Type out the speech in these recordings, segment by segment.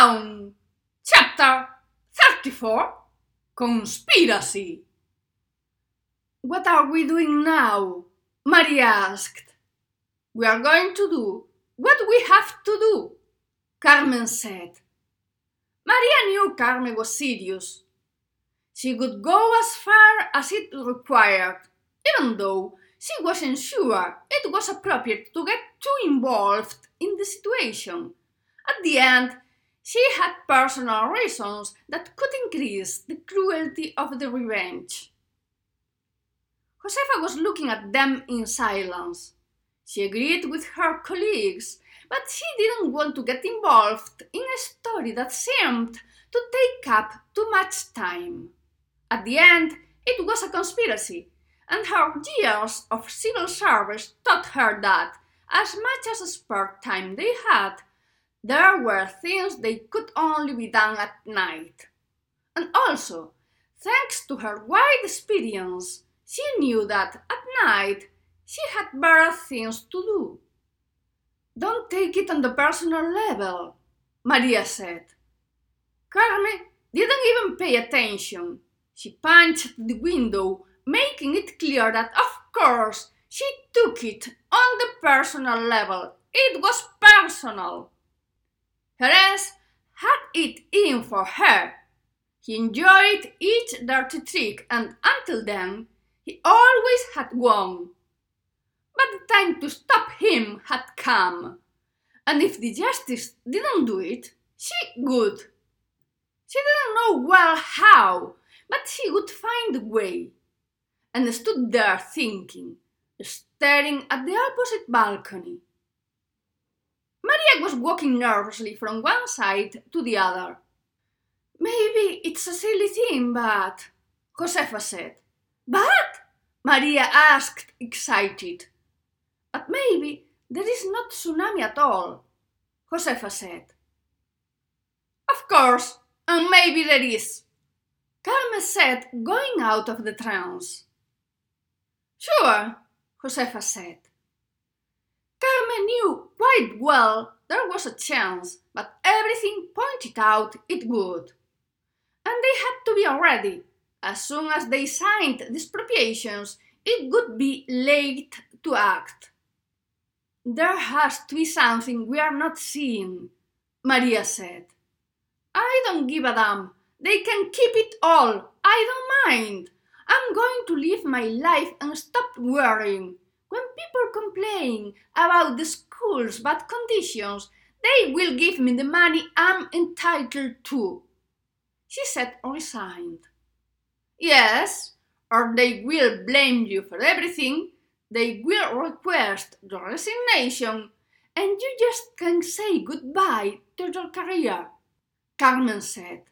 down! Chapter 34 Conspiracy. What are we doing now? Maria asked. We are going to do what we have to do, Carmen said. Maria knew Carmen was serious. She would go as far as it required, even though she wasn't sure it was appropriate to get too involved in the situation. At the end, she had personal reasons that could increase the cruelty of the revenge. Josefa was looking at them in silence. She agreed with her colleagues, but she didn't want to get involved in a story that seemed to take up too much time. At the end, it was a conspiracy, and her years of civil service taught her that, as much as spare time they had, there were things they could only be done at night. And also, thanks to her wide experience, she knew that at night she had better things to do. Don't take it on the personal level, Maria said. Carmen didn't even pay attention. She punched the window, making it clear that, of course, she took it on the personal level. It was personal. Perez had it in for her. He enjoyed each dirty trick, and until then, he always had won. But the time to stop him had come, and if the justice didn't do it, she would. She didn't know well how, but she would find a way, and stood there thinking, staring at the opposite balcony. Maria was walking nervously from one side to the other. Maybe it's a silly thing, but. Josefa said. But? Maria asked, excited. But maybe there is not tsunami at all, Josefa said. Of course, and maybe there is, Carmen said, going out of the trance. Sure, Josefa said. Carmen knew quite well there was a chance, but everything pointed out it would. And they had to be ready. As soon as they signed the expropriations, it would be late to act. There has to be something we are not seeing, Maria said. I don't give a damn. They can keep it all. I don't mind. I'm going to live my life and stop worrying. People complain about the school's bad conditions, they will give me the money I'm entitled to. She said resigned. Yes, or they will blame you for everything. They will request your resignation, and you just can say goodbye to your career, Carmen said.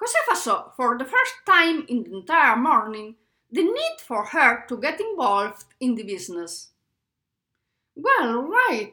Josefa saw for the first time in the entire morning the need for her to get involved in the business. Well, right,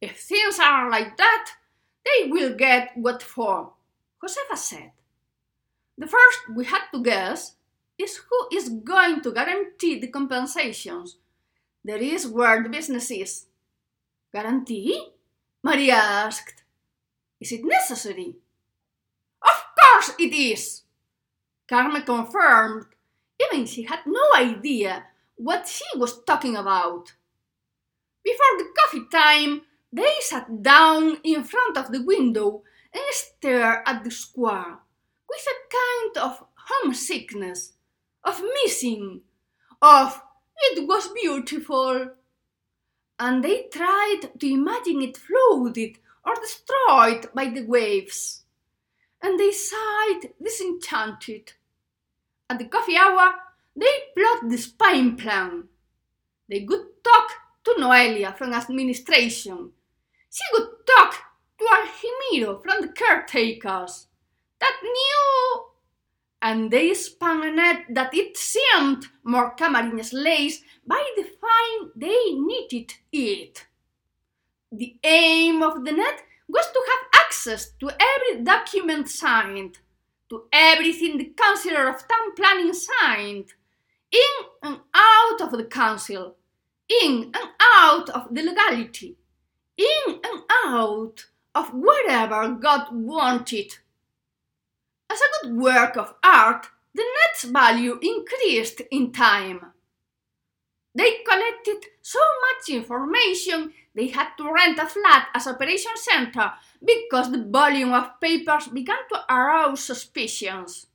if things are like that, they will get what for, Josefa said. The first we had to guess is who is going to guarantee the compensations. That is where the business is. Guarantee? Maria asked. Is it necessary? Of course it is! Carmen confirmed even she had no idea what she was talking about. Before the coffee time, they sat down in front of the window and stared at the square with a kind of homesickness, of missing, of it was beautiful. And they tried to imagine it floated or destroyed by the waves. And they sighed disenchanted. At the coffee hour, they plot the spying plan. They could talk to Noelia from administration. She could talk to Argimiro from the caretakers. That new and they spun a net that it seemed more Camariñas lace by the fine they knitted it. The aim of the net was to have access to every document signed, to everything the Councillor of Town Planning signed, in and out of the Council, in and out of the legality, in and out of whatever God wanted. As a good work of art, the net's value increased in time. They collected so much information they had to rent a flat as operation center because the volume of papers began to arouse suspicions.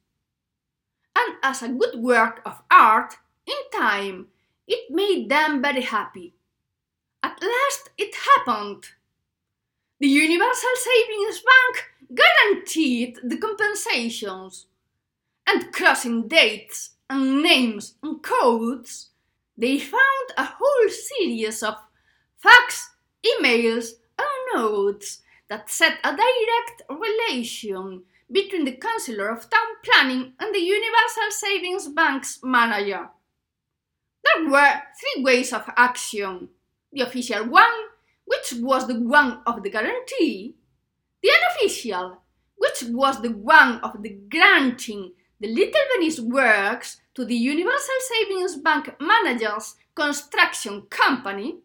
And as a good work of art, in time, it made them very happy. At last it happened. The Universal Savings Bank guaranteed the compensations. And crossing dates and names and codes, they found a whole series of fax, emails, and notes that set a direct relation between the Councillor of Town Planning and the Universal Savings Bank's manager. There were three ways of action. The official one, which was the one of the guarantee, the unofficial, which was the one of the granting the Little Venice works to the Universal Savings Bank Managers Construction Company,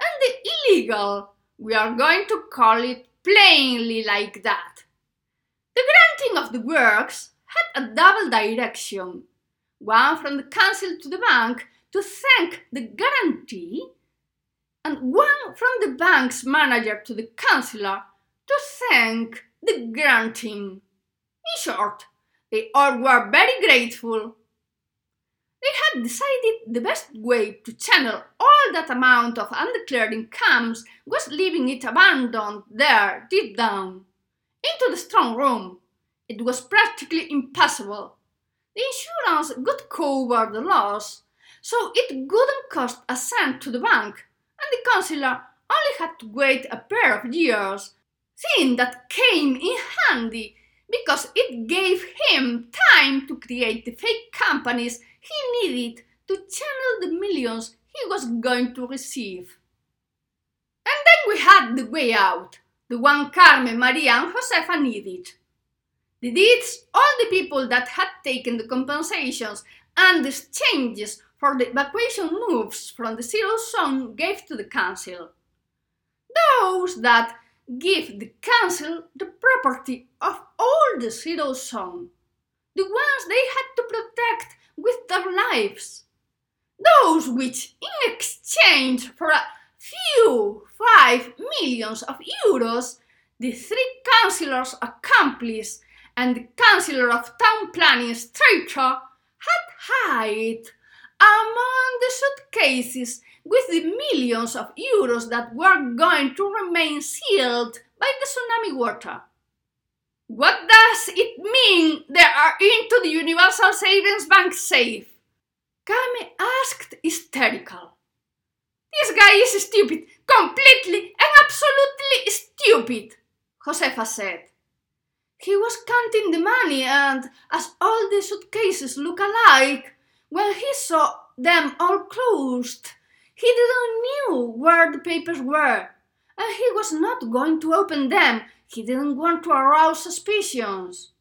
and the illegal, we are going to call it plainly like that. The granting of the works had a double direction, one from the council to the bank to thank the guarantee, and one from the bank's manager to the councillor to thank the granting. In short, they all were very grateful. They had decided the best way to channel all that amount of undeclared incomes was leaving it abandoned there deep down, into the strong room. It was practically impossible. The insurance would cover the loss, so it wouldn't cost a cent to the bank, and the councillor only had to wait a pair of years thing that came in handy because it gave him time to create the fake companies he needed to channel the millions he was going to receive. And then we had the way out, the one Carmen, Maria, and Josefa needed. The deeds all the people that had taken the compensations and the exchanges for the evacuation moves from the zero zone gave to the council. Those that give the council the property of all the zero zone, the ones they had to protect with their lives, those which, in exchange for a few five millions of euros, the three councillors accomplice and the councillor of town planning Stracher had hid among the suitcases with the millions of euros that were going to remain sealed by the tsunami water. What does it mean they are into the Universal Savings Bank safe? Kame asked hysterical. This guy is stupid, completely and absolutely stupid, Josefa said. He was counting the money and, as all the suitcases look alike, when he saw them all closed, he didn't know where the papers were, and he was not going to open them. He didn't want to arouse suspicions.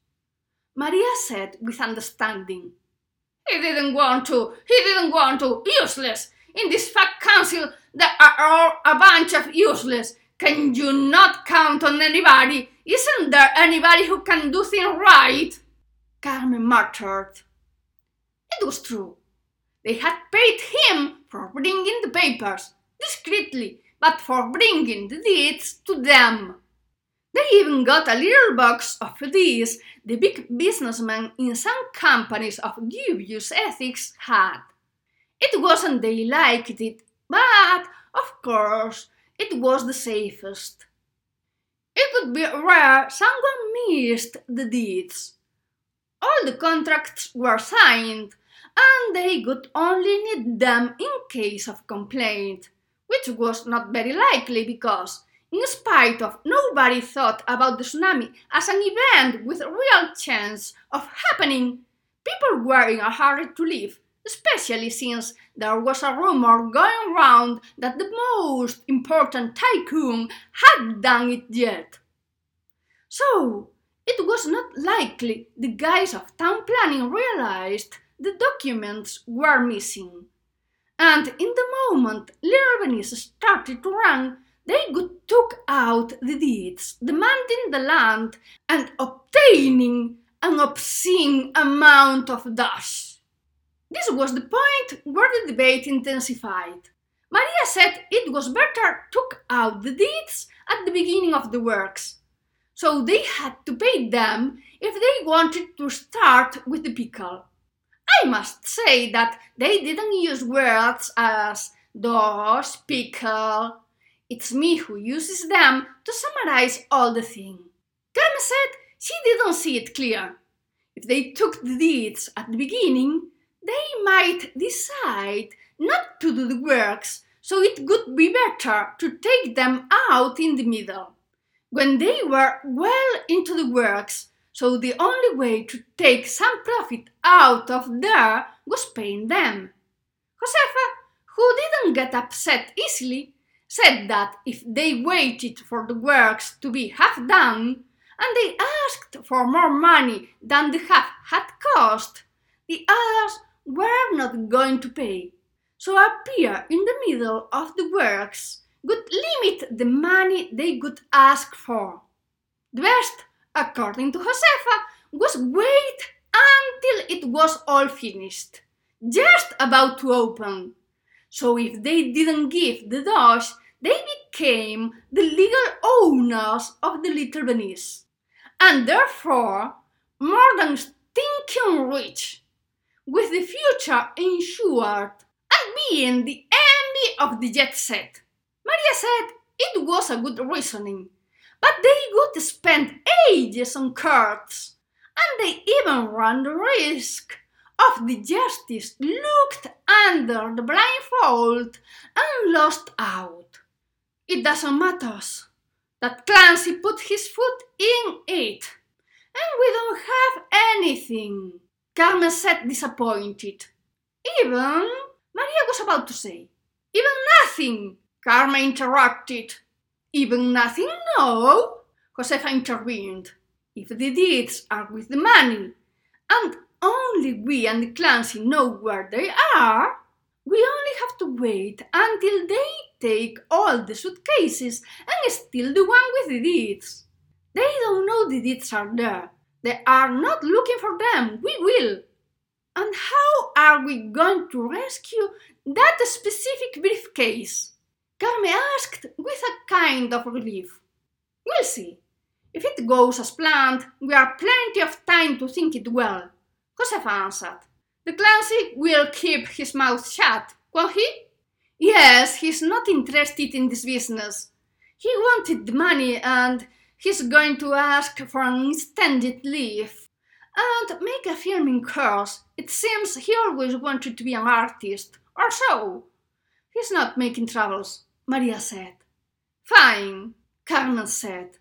Maria said with understanding. He didn't want to. He didn't want to. Useless. In this fact council, there are all a bunch of useless. Can you not count on anybody? Isn't there anybody who can do things right? Carmen muttered. It was true. They had paid him for bringing the papers, discreetly, but for bringing the deeds to them. They even got a little box of these the big businessmen in some companies of dubious ethics had. It wasn't they liked it, but, of course, it was the safest. It would be rare someone missed the deeds. All the contracts were signed, and they would only need them in case of complaint, which was not very likely because, in spite of nobody thought about the tsunami as an event with a real chance of happening, people were in a hurry to leave, especially since there was a rumor going round that the most important tycoon had done it yet. So, it was not likely the guys of town planning realized the documents were missing. And in the moment Venice started to run, they took out the deeds demanding the land and obtaining an obscene amount of dash. This was the point where the debate intensified. Maria said it was better took out the deeds at the beginning of the works, so they had to pay them if they wanted to start with the pickle. I must say that they didn't use words as dosh, pickle. It's me who uses them to summarize all the thing. Carmen said she didn't see it clear. If they took the deeds at the beginning, they might decide not to do the works, so it would be better to take them out in the middle. When they were well into the works, so the only way to take some profit out of there was paying them. Josefa, who didn't get upset easily, said that if they waited for the works to be half done, and they asked for more money than the half had cost, the others were not going to pay. So appear in the middle of the works would limit the money they could ask for. The best, according to Josefa, was wait until it was all finished, just about to open. So if they didn't give the dosh, they became the legal owners of the little Venice, and therefore more than stinking rich, with the future insured and being the envy of the jet set. Maria said it was a good reasoning, but they would spend ages on cards, and they even ran the risk of the justice looked under the blindfold and lost out. It doesn't matter that Clancy put his foot in it, and we don't have anything. Carmen said disappointed. Even, Maria was about to say, even nothing, Carmen interrupted. Even nothing? No, Josefa intervened. If the deeds are with the money, and only we and the Clancy know where they are, we only have to wait until they take all the suitcases and steal the one with the deeds. They don't know the deeds are there. They are not looking for them. We will. And how are we going to rescue that specific briefcase? Carmen asked with a kind of relief. We'll see. If it goes as planned, we have plenty of time to think it well. Josefa answered. The Clancy will keep his mouth shut, won't he? Yes, he's not interested in this business. He wanted the money and he's going to ask for an extended leave and make a film in course. It seems he always wanted to be an artist, or so. He's not making troubles, Maria said. Fine, Carmen said.